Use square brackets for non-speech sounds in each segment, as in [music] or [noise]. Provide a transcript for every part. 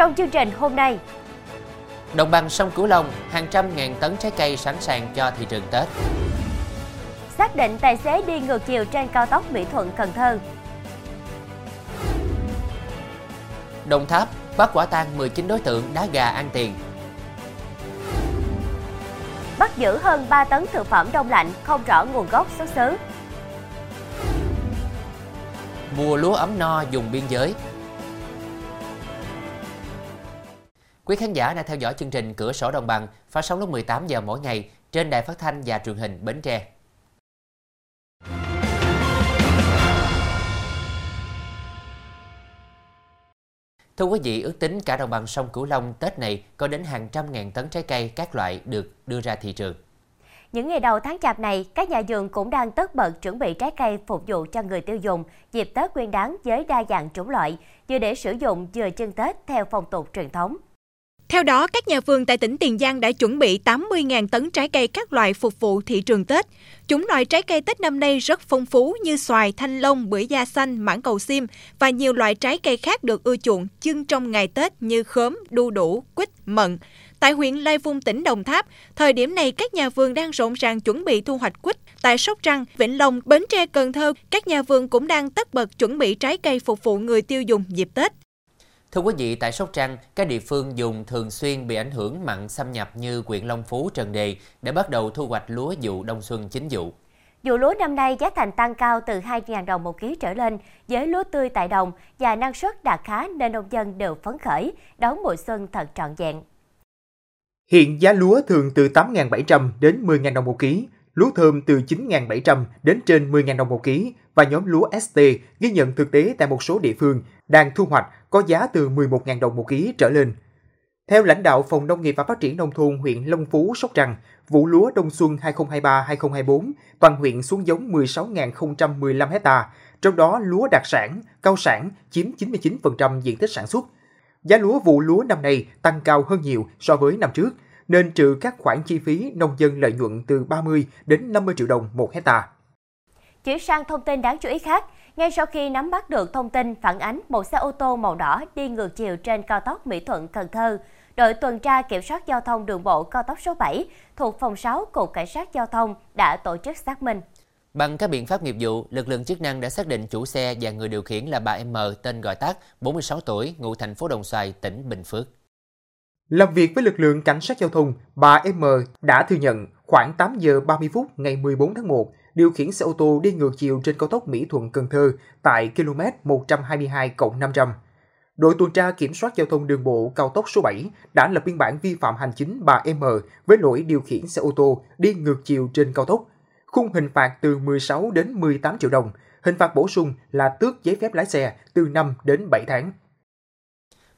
Trong chương trình hôm nay, Đồng bằng sông Cửu Long, hàng trăm ngàn tấn trái cây sẵn sàng cho thị trường Tết. xác định tài xế đi ngược chiều trên cao tốc Mỹ Thuận Cần Thơ. Đồng Tháp bắt quả tang 19 đối tượng đá gà ăn tiền. Bắt giữ hơn 3 tấn thực phẩm đông lạnh không rõ nguồn gốc xuất xứ. Mua lúa ấm no dùng biên giới. Quý khán giả đang theo dõi chương trình Cửa sổ Đồng bằng phát sóng lúc 18 giờ mỗi ngày trên đài phát thanh và truyền hình Bến Tre. Thưa quý vị, ước tính cả đồng bằng sông Cửu Long Tết này có đến hàng trăm ngàn tấn trái cây các loại được đưa ra thị trường. Những ngày đầu tháng chạp này, các nhà vườn cũng đang tất bật chuẩn bị trái cây phục vụ cho người tiêu dùng dịp Tết Nguyên đán với đa dạng chủng loại, vừa để sử dụng vừa chân Tết theo phong tục truyền thống. Theo đó, các nhà vườn tại tỉnh Tiền Giang đã chuẩn bị 80.000 tấn trái cây các loại phục vụ thị trường Tết. Chúng loại trái cây Tết năm nay rất phong phú như xoài, thanh long, bưởi da xanh, mãng cầu sim và nhiều loại trái cây khác được ưa chuộng chưng trong ngày Tết như khóm, đu đủ, quýt, mận. Tại huyện Lai Vung, tỉnh Đồng Tháp, thời điểm này các nhà vườn đang rộn ràng chuẩn bị thu hoạch quýt. Tại Sóc Trăng, Vĩnh Long, Bến Tre, Cần Thơ, các nhà vườn cũng đang tất bật chuẩn bị trái cây phục vụ người tiêu dùng dịp Tết. Thưa quý vị, tại Sóc Trăng, các địa phương dùng thường xuyên bị ảnh hưởng mặn xâm nhập như huyện Long Phú, Trần Đề để bắt đầu thu hoạch lúa vụ đông xuân chính vụ. Dù lúa năm nay giá thành tăng cao từ 2.000 đồng một ký trở lên, với lúa tươi tại đồng và năng suất đạt khá nên nông dân đều phấn khởi, đón mùa xuân thật trọn vẹn. Hiện giá lúa thường từ 8.700 đến 10.000 đồng một ký, lúa thơm từ 9.700 đến trên 10.000 đồng một ký và nhóm lúa ST ghi nhận thực tế tại một số địa phương đang thu hoạch có giá từ 11.000 đồng một ký trở lên. Theo lãnh đạo Phòng Nông nghiệp và Phát triển Nông thôn huyện Long Phú, Sóc Trăng, vụ lúa đông xuân 2023-2024 toàn huyện xuống giống 16.015 hecta, trong đó lúa đặc sản, cao sản chiếm 99% diện tích sản xuất. Giá lúa vụ lúa năm nay tăng cao hơn nhiều so với năm trước, nên trừ các khoản chi phí nông dân lợi nhuận từ 30 đến 50 triệu đồng một hecta. Chuyển sang thông tin đáng chú ý khác, ngay sau khi nắm bắt được thông tin phản ánh một xe ô tô màu đỏ đi ngược chiều trên cao tốc Mỹ Thuận Cần Thơ, đội tuần tra kiểm soát giao thông đường bộ cao tốc số 7 thuộc phòng 6 Cục Cảnh sát Giao thông đã tổ chức xác minh. Bằng các biện pháp nghiệp vụ, lực lượng chức năng đã xác định chủ xe và người điều khiển là bà M tên gọi tắt 46 tuổi, ngụ thành phố Đồng Xoài, tỉnh Bình Phước. Làm việc với lực lượng cảnh sát giao thông, bà M đã thừa nhận khoảng 8 giờ 30 phút ngày 14 tháng 1, điều khiển xe ô tô đi ngược chiều trên cao tốc Mỹ Thuận Cần Thơ tại km 122 500. Đội tuần tra kiểm soát giao thông đường bộ cao tốc số 7 đã lập biên bản vi phạm hành chính bà M với lỗi điều khiển xe ô tô đi ngược chiều trên cao tốc. Khung hình phạt từ 16 đến 18 triệu đồng, hình phạt bổ sung là tước giấy phép lái xe từ 5 đến 7 tháng.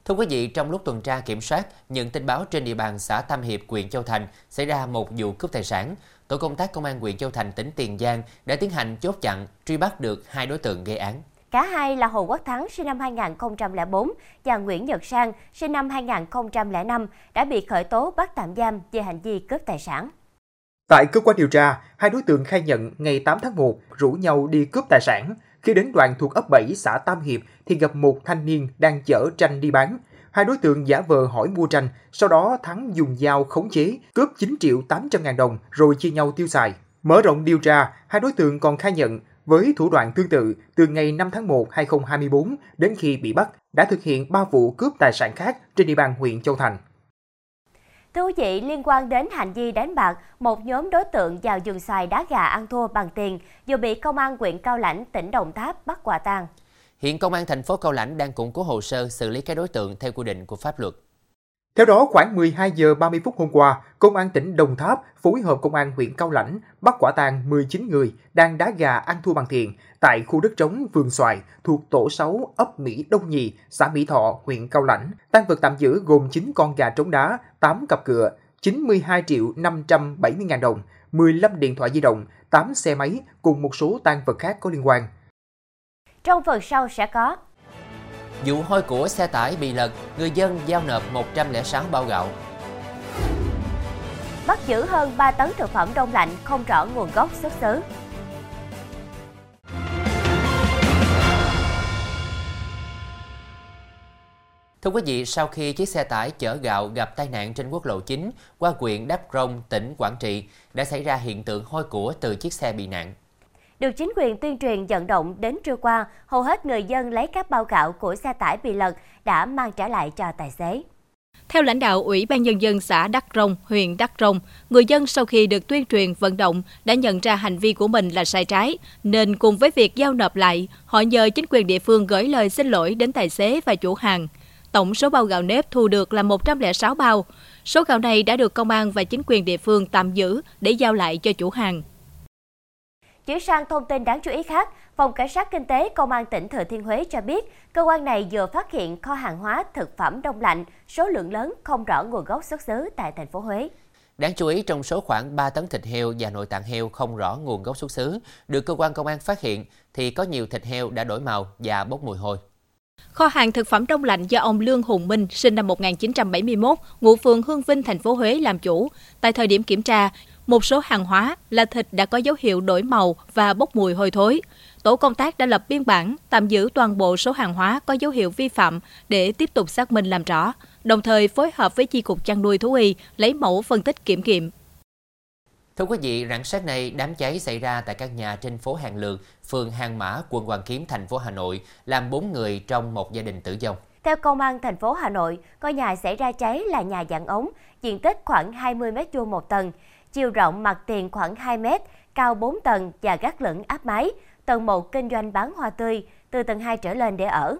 Thưa quý vị, trong lúc tuần tra kiểm soát, nhận tin báo trên địa bàn xã Tam Hiệp, huyện Châu Thành xảy ra một vụ cướp tài sản. Tổ công tác công an huyện Châu Thành, tỉnh Tiền Giang đã tiến hành chốt chặn, truy bắt được hai đối tượng gây án. Cả hai là Hồ Quốc Thắng sinh năm 2004 và Nguyễn Nhật Sang sinh năm 2005 đã bị khởi tố bắt tạm giam về hành vi cướp tài sản. Tại cơ quan điều tra, hai đối tượng khai nhận ngày 8 tháng 1 rủ nhau đi cướp tài sản. Khi đến đoạn thuộc ấp 7 xã Tam Hiệp thì gặp một thanh niên đang chở tranh đi bán. Hai đối tượng giả vờ hỏi mua tranh, sau đó Thắng dùng dao khống chế, cướp 9 triệu 800 ngàn đồng rồi chia nhau tiêu xài. Mở rộng điều tra, hai đối tượng còn khai nhận với thủ đoạn tương tự, từ ngày 5 tháng 1 2024 đến khi bị bắt, đã thực hiện 3 vụ cướp tài sản khác trên địa bàn huyện Châu Thành. Thưa quý vị, liên quan đến hành vi đánh bạc, một nhóm đối tượng vào rừng xoài đá gà ăn thua bằng tiền vừa bị công an huyện Cao Lãnh, tỉnh Đồng Tháp bắt quả tang. Hiện công an thành phố Cao Lãnh đang củng cố hồ sơ xử lý các đối tượng theo quy định của pháp luật. Theo đó, khoảng 12 giờ 30 phút hôm qua, Công an tỉnh Đồng Tháp phối hợp Công an huyện Cao Lãnh bắt quả tang 19 người đang đá gà ăn thua bằng tiền tại khu đất trống vườn xoài thuộc tổ 6 ấp Mỹ Đông Nhì, xã Mỹ Thọ, huyện Cao Lãnh. Tăng vật tạm giữ gồm 9 con gà trống đá, 8 cặp cửa, 92 triệu 570 ngàn đồng, 15 điện thoại di động, 8 xe máy cùng một số tang vật khác có liên quan. Trong phần sau sẽ có Vụ hôi của xe tải bị lật, người dân giao nộp 106 bao gạo. bắt giữ hơn 3 tấn thực phẩm đông lạnh không rõ nguồn gốc xuất xứ. Thưa quý vị, sau khi chiếc xe tải chở gạo gặp tai nạn trên quốc lộ 9 qua huyện Đắk Rông, tỉnh Quảng Trị, đã xảy ra hiện tượng hôi của từ chiếc xe bị nạn. Được chính quyền tuyên truyền vận động đến trưa qua, hầu hết người dân lấy các bao gạo của xe tải bị lật đã mang trả lại cho tài xế. Theo lãnh đạo Ủy ban Nhân dân xã Đắk Rông, huyện Đắk Rông, người dân sau khi được tuyên truyền vận động đã nhận ra hành vi của mình là sai trái, nên cùng với việc giao nộp lại, họ nhờ chính quyền địa phương gửi lời xin lỗi đến tài xế và chủ hàng. Tổng số bao gạo nếp thu được là 106 bao. Số gạo này đã được công an và chính quyền địa phương tạm giữ để giao lại cho chủ hàng. Chuyển sang thông tin đáng chú ý khác, Phòng Cảnh sát Kinh tế Công an tỉnh Thừa Thiên Huế cho biết, cơ quan này vừa phát hiện kho hàng hóa thực phẩm đông lạnh số lượng lớn không rõ nguồn gốc xuất xứ tại thành phố Huế. Đáng chú ý trong số khoảng 3 tấn thịt heo và nội tạng heo không rõ nguồn gốc xuất xứ được cơ quan công an phát hiện thì có nhiều thịt heo đã đổi màu và bốc mùi hôi. Kho hàng thực phẩm đông lạnh do ông Lương Hùng Minh, sinh năm 1971, ngụ phường Hương Vinh, thành phố Huế làm chủ. Tại thời điểm kiểm tra, một số hàng hóa là thịt đã có dấu hiệu đổi màu và bốc mùi hôi thối. Tổ công tác đã lập biên bản, tạm giữ toàn bộ số hàng hóa có dấu hiệu vi phạm để tiếp tục xác minh làm rõ, đồng thời phối hợp với Chi cục chăn nuôi thú y lấy mẫu phân tích kiểm nghiệm. Thưa quý vị, rạng sáng nay, đám cháy xảy ra tại căn nhà trên phố Hàng Lược, phường Hàng Mã, quận Hoàn Kiếm, thành phố Hà Nội, làm 4 người trong một gia đình tử vong. Theo công an thành phố Hà Nội, ngôi nhà xảy ra cháy là nhà dạng ống, diện tích khoảng 20 m2 một tầng, chiều rộng mặt tiền khoảng 2 m, cao 4 tầng và gác lửng áp mái, tầng 1 kinh doanh bán hoa tươi, từ tầng 2 trở lên để ở.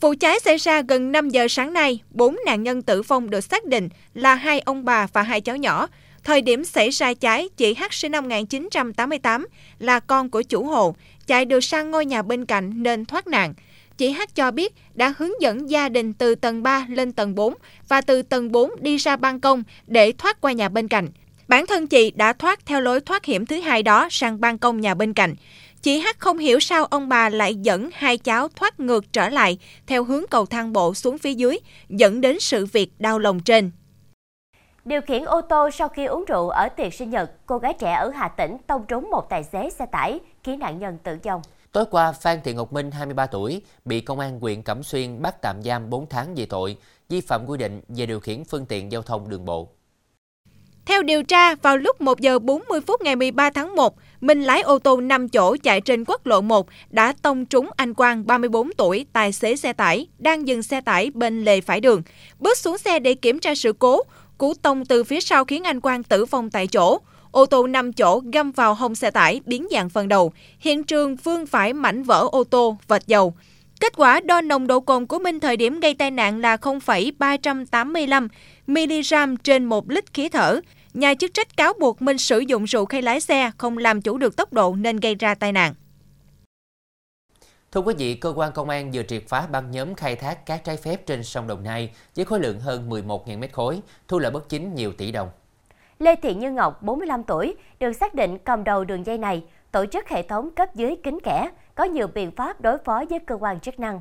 Vụ cháy xảy ra gần 5 giờ sáng nay, 4 nạn nhân tử vong được xác định là hai ông bà và hai cháu nhỏ. Thời điểm xảy ra cháy, chị H sinh năm 1988 là con của chủ hộ, chạy được sang ngôi nhà bên cạnh nên thoát nạn. Chị H cho biết đã hướng dẫn gia đình từ tầng 3 lên tầng 4 và từ tầng 4 đi ra ban công để thoát qua nhà bên cạnh. Bản thân chị đã thoát theo lối thoát hiểm thứ hai đó sang ban công nhà bên cạnh. Chị H không hiểu sao ông bà lại dẫn hai cháu thoát ngược trở lại theo hướng cầu thang bộ xuống phía dưới, dẫn đến sự việc đau lòng trên. Điều khiển ô tô sau khi uống rượu ở tiệc sinh nhật, cô gái trẻ ở Hà Tĩnh tông trúng một tài xế xe tải, khiến nạn nhân tử vong. Tối qua, Phan Thị Ngọc Minh, 23 tuổi, bị công an huyện Cẩm Xuyên bắt tạm giam 4 tháng về tội vi phạm quy định về điều khiển phương tiện giao thông đường bộ. Theo điều tra, vào lúc 1 giờ 40 phút ngày 13 tháng 1, Minh lái ô tô 5 chỗ chạy trên quốc lộ 1 đã tông trúng anh Quang, 34 tuổi, tài xế xe tải, đang dừng xe tải bên lề phải đường. Bước xuống xe để kiểm tra sự cố, cú tông từ phía sau khiến anh Quang tử vong tại chỗ. Ô tô 5 chỗ găm vào hông xe tải biến dạng phần đầu. Hiện trường vương phải mảnh vỡ ô tô, vệt dầu. Kết quả đo nồng độ cồn của Minh thời điểm gây tai nạn là 0,385 mg trên 1 lít khí thở. Nhà chức trách cáo buộc Minh sử dụng rượu khi lái xe không làm chủ được tốc độ nên gây ra tai nạn. Thưa quý vị, cơ quan công an vừa triệt phá băng nhóm khai thác cát trái phép trên sông Đồng Nai với khối lượng hơn 11.000 mét khối, thu lợi bất chính nhiều tỷ đồng. Lê Thị Như Ngọc, 45 tuổi, được xác định cầm đầu đường dây này, tổ chức hệ thống cấp dưới kính kẻ, có nhiều biện pháp đối phó với cơ quan chức năng.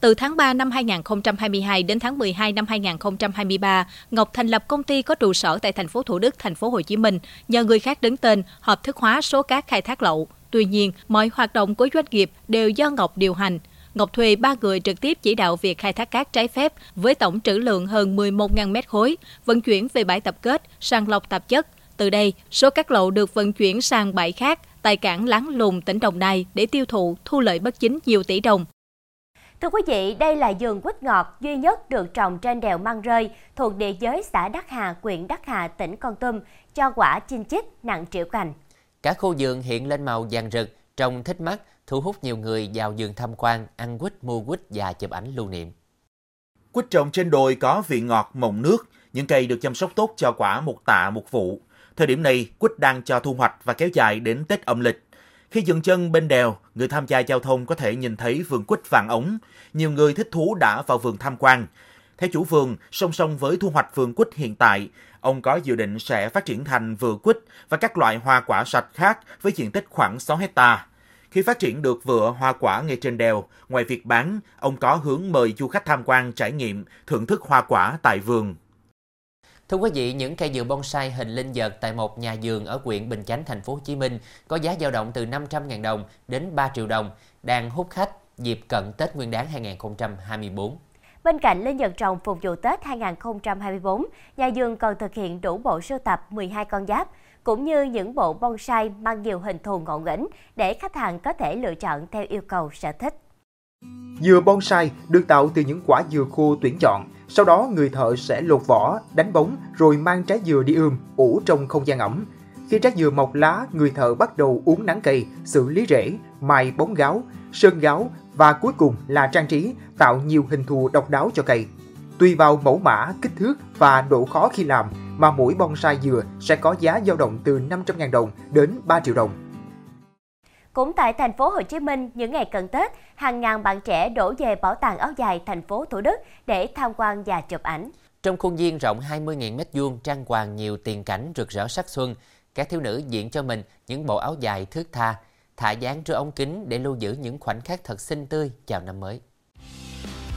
Từ tháng 3 năm 2022 đến tháng 12 năm 2023, Ngọc thành lập công ty có trụ sở tại thành phố Thủ Đức, thành phố Hồ Chí Minh, nhờ người khác đứng tên hợp thức hóa số cát khai thác lậu. Tuy nhiên, mọi hoạt động của doanh nghiệp đều do Ngọc điều hành. Ngọc thuê ba người trực tiếp chỉ đạo việc khai thác cát trái phép với tổng trữ lượng hơn 11.000 mét khối, vận chuyển về bãi tập kết, sàng lọc tạp chất. Từ đây, số cát lậu được vận chuyển sang bãi khác tại cảng Láng Lùng, tỉnh Đồng Nai để tiêu thụ, thu lợi bất chính nhiều tỷ đồng. Thưa quý vị, đây là vườn quýt ngọt duy nhất được trồng trên đèo Măng Rơi thuộc địa giới xã Đắc Hà, huyện Đắc Hà, tỉnh Con Tum, cho quả chinh chích nặng triệu cành. Cả khu vườn hiện lên màu vàng rực, trông thích mắt, thu hút nhiều người vào vườn tham quan, ăn quýt, mua quýt và chụp ảnh lưu niệm. Quýt trồng trên đồi có vị ngọt mọng nước, những cây được chăm sóc tốt cho quả một tạ một vụ. Thời điểm này, quýt đang cho thu hoạch và kéo dài đến Tết âm lịch. Khi dừng chân bên đèo, người tham gia giao thông có thể nhìn thấy vườn quýt vàng ống. Nhiều người thích thú đã vào vườn tham quan. Theo chủ vườn, song song với thu hoạch vườn quýt hiện tại, ông có dự định sẽ phát triển thành vườn quýt và các loại hoa quả sạch khác với diện tích khoảng 6 hecta. Khi phát triển được vựa hoa quả ngay trên đèo, ngoài việc bán, ông có hướng mời du khách tham quan trải nghiệm, thưởng thức hoa quả tại vườn. Thưa quý vị, những cây dừa bonsai hình linh vật tại một nhà vườn ở huyện Bình Chánh, thành phố Hồ Chí Minh có giá dao động từ 500.000 đồng đến 3 triệu đồng, đang hút khách dịp cận Tết Nguyên đán 2024. Bên cạnh linh vật trồng phục vụ Tết 2024, nhà vườn còn thực hiện đủ bộ sưu tập 12 con giáp, cũng như những bộ bonsai mang nhiều hình thù ngộ nghĩnh để khách hàng có thể lựa chọn theo yêu cầu sở thích. Dừa bonsai được tạo từ những quả dừa khô tuyển chọn, sau đó người thợ sẽ lột vỏ, đánh bóng rồi mang trái dừa đi ươm, ủ trong không gian ẩm. Khi trái dừa mọc lá, người thợ bắt đầu uống nắng cây, xử lý rễ, mài bóng gáo, sơn gáo và cuối cùng là trang trí, tạo nhiều hình thù độc đáo cho cây. Tùy vào mẫu mã, kích thước và độ khó khi làm mà mỗi bonsai dừa sẽ có giá dao động từ 500.000 đồng đến 3 triệu đồng. Cũng tại thành phố Hồ Chí Minh, những ngày cận Tết, hàng ngàn bạn trẻ đổ về bảo tàng áo dài thành phố Thủ Đức để tham quan và chụp ảnh. Trong khuôn viên rộng 20.000 m2 trang hoàng nhiều tiền cảnh rực rỡ sắc xuân, các thiếu nữ diễn cho mình những bộ áo dài thước tha, thả dáng trước ống kính để lưu giữ những khoảnh khắc thật xinh tươi chào năm mới.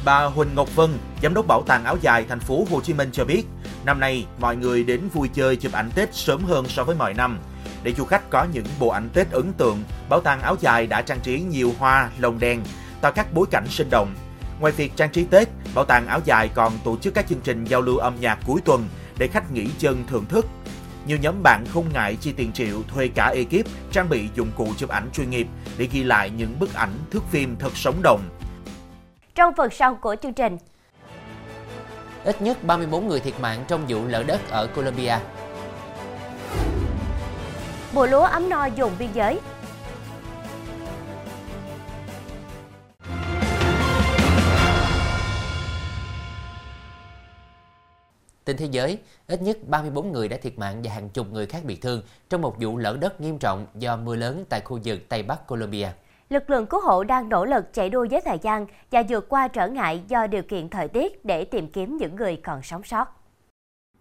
Bà Huỳnh Ngọc Vân, giám đốc bảo tàng áo dài thành phố Hồ Chí Minh cho biết, năm nay mọi người đến vui chơi chụp ảnh Tết sớm hơn so với mọi năm. Để du khách có những bộ ảnh Tết ấn tượng, bảo tàng áo dài đã trang trí nhiều hoa, lồng đèn, tạo các bối cảnh sinh động. Ngoài việc trang trí Tết, bảo tàng áo dài còn tổ chức các chương trình giao lưu âm nhạc cuối tuần để khách nghỉ chân thưởng thức. Nhiều nhóm bạn không ngại chi tiền triệu thuê cả ekip trang bị dụng cụ chụp ảnh chuyên nghiệp để ghi lại những bức ảnh thước phim thật sống động. Trong phần sau của chương trình, Ít nhất 34 người thiệt mạng trong vụ lở đất ở Colombia. Mùa lúa ấm no dùng biên giới. Tin thế giới, ít nhất 34 người đã thiệt mạng và hàng chục người khác bị thương trong một vụ lở đất nghiêm trọng do mưa lớn tại khu vực Tây Bắc Colombia. Lực lượng cứu hộ đang nỗ lực chạy đua với thời gian và vượt qua trở ngại do điều kiện thời tiết để tìm kiếm những người còn sống sót.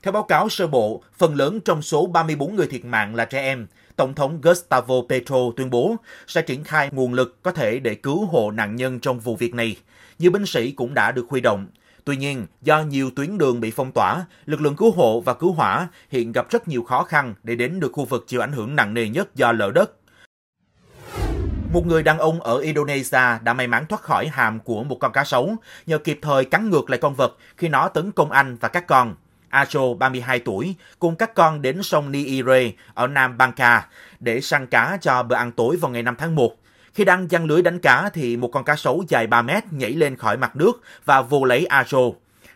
Theo báo cáo sơ bộ, phần lớn trong số 34 người thiệt mạng là trẻ em. Tổng thống Gustavo Petro tuyên bố sẽ triển khai nguồn lực có thể để cứu hộ nạn nhân trong vụ việc này. Nhiều binh sĩ cũng đã được huy động. Tuy nhiên, do nhiều tuyến đường bị phong tỏa, lực lượng cứu hộ và cứu hỏa hiện gặp rất nhiều khó khăn để đến được khu vực chịu ảnh hưởng nặng nề nhất do lở đất. Một người đàn ông ở Indonesia đã may mắn thoát khỏi hàm của một con cá sấu nhờ kịp thời cắn ngược lại con vật khi nó tấn công anh và các con. Acho, 32 tuổi, cùng các con đến sông Niire ở Nam Bangka để săn cá cho bữa ăn tối vào ngày 5 tháng 1. Khi đang giăng lưới đánh cá thì một con cá sấu dài 3 mét nhảy lên khỏi mặt nước và vô lấy Acho.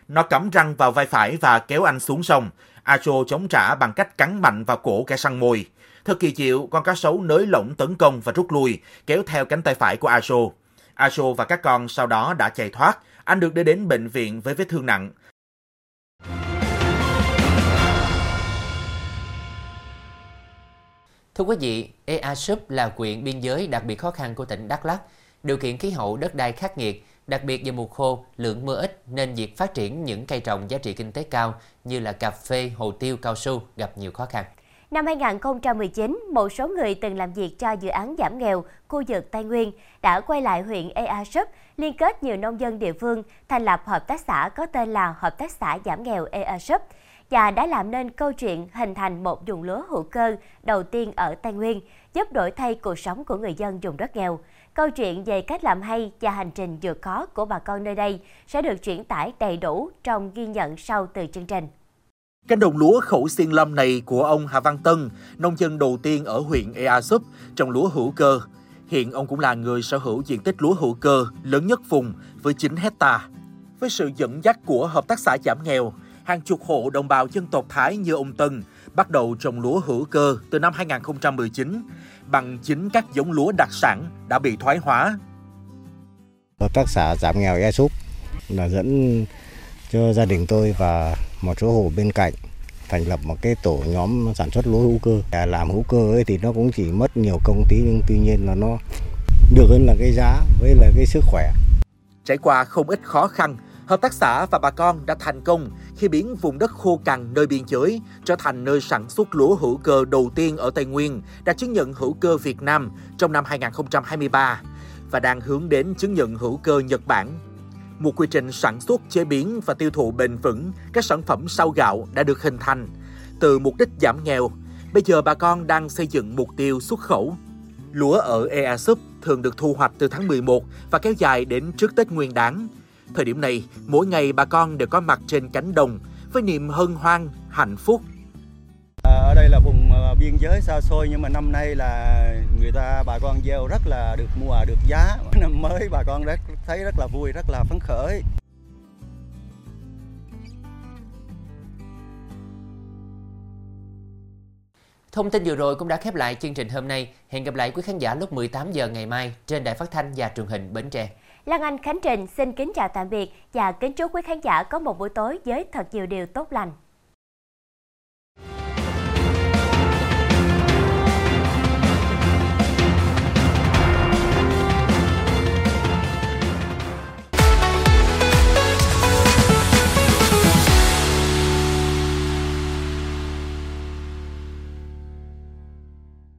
Nó cắm răng vào vai phải và kéo anh xuống sông. Acho chống trả bằng cách cắn mạnh vào cổ kẻ săn mồi. Thật kỳ chịu, con cá sấu nới lỏng tấn công và rút lui, kéo theo cánh tay phải của Acho. Acho và các con sau đó đã chạy thoát. Anh được đưa đến bệnh viện với vết thương nặng. Thưa quý vị, Ea Súp là huyện biên giới đặc biệt khó khăn của tỉnh Đắk Lắk. Điều kiện khí hậu đất đai khắc nghiệt, đặc biệt vào mùa khô, lượng mưa ít nên việc phát triển những cây trồng giá trị kinh tế cao như là cà phê, hồ tiêu, cao su gặp nhiều khó khăn. Năm 2019, một số người từng làm việc cho dự án giảm nghèo khu vực Tây Nguyên đã quay lại huyện Ea Súp, liên kết nhiều nông dân địa phương thành lập hợp tác xã có tên là Hợp tác xã giảm nghèo Ea Súp và đã làm nên câu chuyện hình thành một vùng lúa hữu cơ đầu tiên ở Tây Nguyên, giúp đổi thay cuộc sống của người dân vùng đất nghèo. Câu chuyện về cách làm hay và hành trình vượt khó của bà con nơi đây sẽ được chuyển tải đầy đủ trong ghi nhận sau từ chương trình. Cánh đồng lúa khẩu xiên lâm này của ông Hà Văn Tân, nông dân đầu tiên ở huyện Ea Súp trồng lúa hữu cơ. Hiện ông cũng là người sở hữu diện tích lúa hữu cơ lớn nhất vùng với 9 hecta. Với sự dẫn dắt của Hợp tác xã giảm nghèo, hàng chục hộ đồng bào dân tộc Thái như ông Tân bắt đầu trồng lúa hữu cơ từ năm 2019 bằng chính các giống lúa đặc sản đã bị thoái hóa. Hợp tác xã giảm nghèo E Súp là dẫn cho gia đình tôi và một số hộ bên cạnh thành lập một cái tổ nhóm sản xuất lúa hữu cơ. Làm hữu cơ ấy thì nó cũng chỉ mất nhiều công tí nhưng tuy nhiên là nó được hơn là cái giá với là cái sức khỏe. Trải qua không ít khó khăn, hợp tác xã và bà con đã thành công khi biến vùng đất khô cằn nơi biên giới trở thành nơi sản xuất lúa hữu cơ đầu tiên ở Tây Nguyên, đạt chứng nhận hữu cơ Việt Nam trong năm 2023 và đang hướng đến chứng nhận hữu cơ Nhật Bản. Một quy trình sản xuất, chế biến và tiêu thụ bền vững các sản phẩm sau gạo đã được hình thành. Từ mục đích giảm nghèo, bây giờ bà con đang xây dựng mục tiêu xuất khẩu. Lúa ở Ea Súp thường được thu hoạch từ tháng 11 và kéo dài đến trước Tết Nguyên đán. Thời điểm này, mỗi ngày bà con đều có mặt trên cánh đồng với niềm hân hoan, hạnh phúc. À, ở đây là vùng à, biên giới xa xôi nhưng mà năm nay là người ta bà con gieo rất là được mùa được giá. [laughs] Năm mới bà con rất thấy rất là vui, rất là phấn khởi. Thông tin vừa rồi cũng đã khép lại chương trình hôm nay. Hẹn gặp lại quý khán giả lúc 18 giờ ngày mai trên đài phát thanh và truyền hình Bến Tre. Lan Anh, Khánh Trình xin kính chào tạm biệt và kính chúc quý khán giả có một buổi tối với thật nhiều điều tốt lành.